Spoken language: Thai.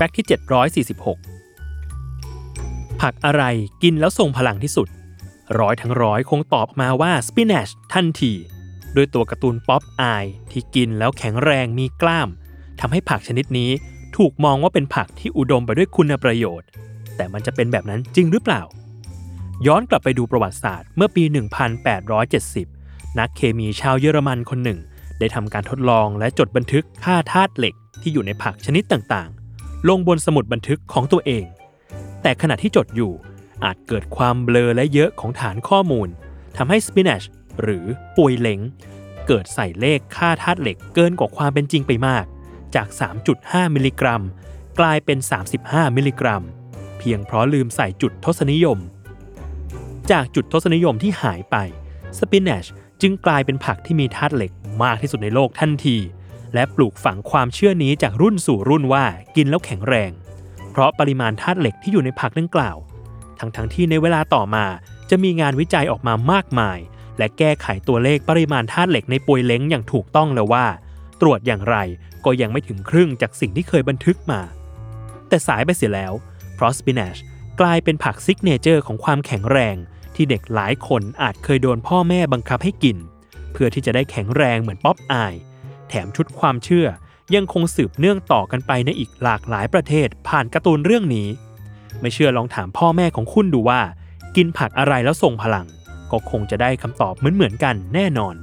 Fact ที่ 746 ผักอะไรกินแล้วทรงพลังที่สุด ร้อยทั้งร้อยคงตอบออกมาว่า spinach ทันทีโดยตัวการ์ตูนป๊อปอายที่กินแล้วแข็งแรงมีกล้าม ทำให้ผักชนิดนี้ถูกมองว่าเป็นผักที่อุดมไปด้วยคุณประโยชน์ แต่มันจะเป็นแบบนั้นจริงหรือเปล่า ย้อนกลับไปดูประวัติศาสตร์เมื่อปี 1870 นักเคมีชาวเยอรมันคนหนึ่ง ได้ทำการทดลองและจดบันทึกค่าธาตุเหล็กที่อยู่ในผักชนิดต่าง ลงบนสมุดบันทึกของตัวเอง แต่ขณะที่จดอยู่อาจเกิดความเบลอและเยอะของฐานข้อมูลทำให้สปินัชหรือปุยเลงเกิดใส่เลขค่าธาตุเหล็กเกินกว่าความเป็นจริงไปมาก จาก 3.5 มิลลิกรัม กลายเป็น 35 มิลลิกรัม เพียงเพราะลืมใส่จุดทศนิยม จากจุดทศนิยมที่หายไปสปินัชจึงกลายเป็นผักที่มีธาตุเหล็กมากที่สุดในโลกทันที และปลูกฝังความเชื่อนี้จากรุ่นสู่รุ่นว่ากินแล้วแข็งแรง เพราะปริมาณธาตุเหล็กที่อยู่ในผักดังกล่าว ทั้งทั้งที่ในเวลาต่อมาจะมีงานวิจัยออกมามากมาย และแก้ไขตัวเลขปริมาณธาตุเหล็กในปวยเล้งอย่างถูกต้องแล้วว่า ตรวจอย่างไรก็ยังไม่ถึงครึ่งจากสิ่งที่เคยบันทึกมา แต่สายไปเสียแล้ว เพราะสปินัชกลายเป็นผัก signature ของความแข็งแรง ที่เด็กหลายคนอาจเคยโดนพ่อแม่บังคับให้กิน เพื่อที่จะได้แข็งแรงเหมือนป๊อปอาย แถมชุดความเชื่อ ยังคงสืบเนื่องต่อกันไปในอีกหลากหลายประเทศผ่านการ์ตูนเรื่องนี้ ไม่เชื่อลองถามพ่อแม่ของคุณดูว่า กินผักอะไรแล้วส่งพลัง ก็คงจะได้คำตอบเหมือนๆกันแน่นอน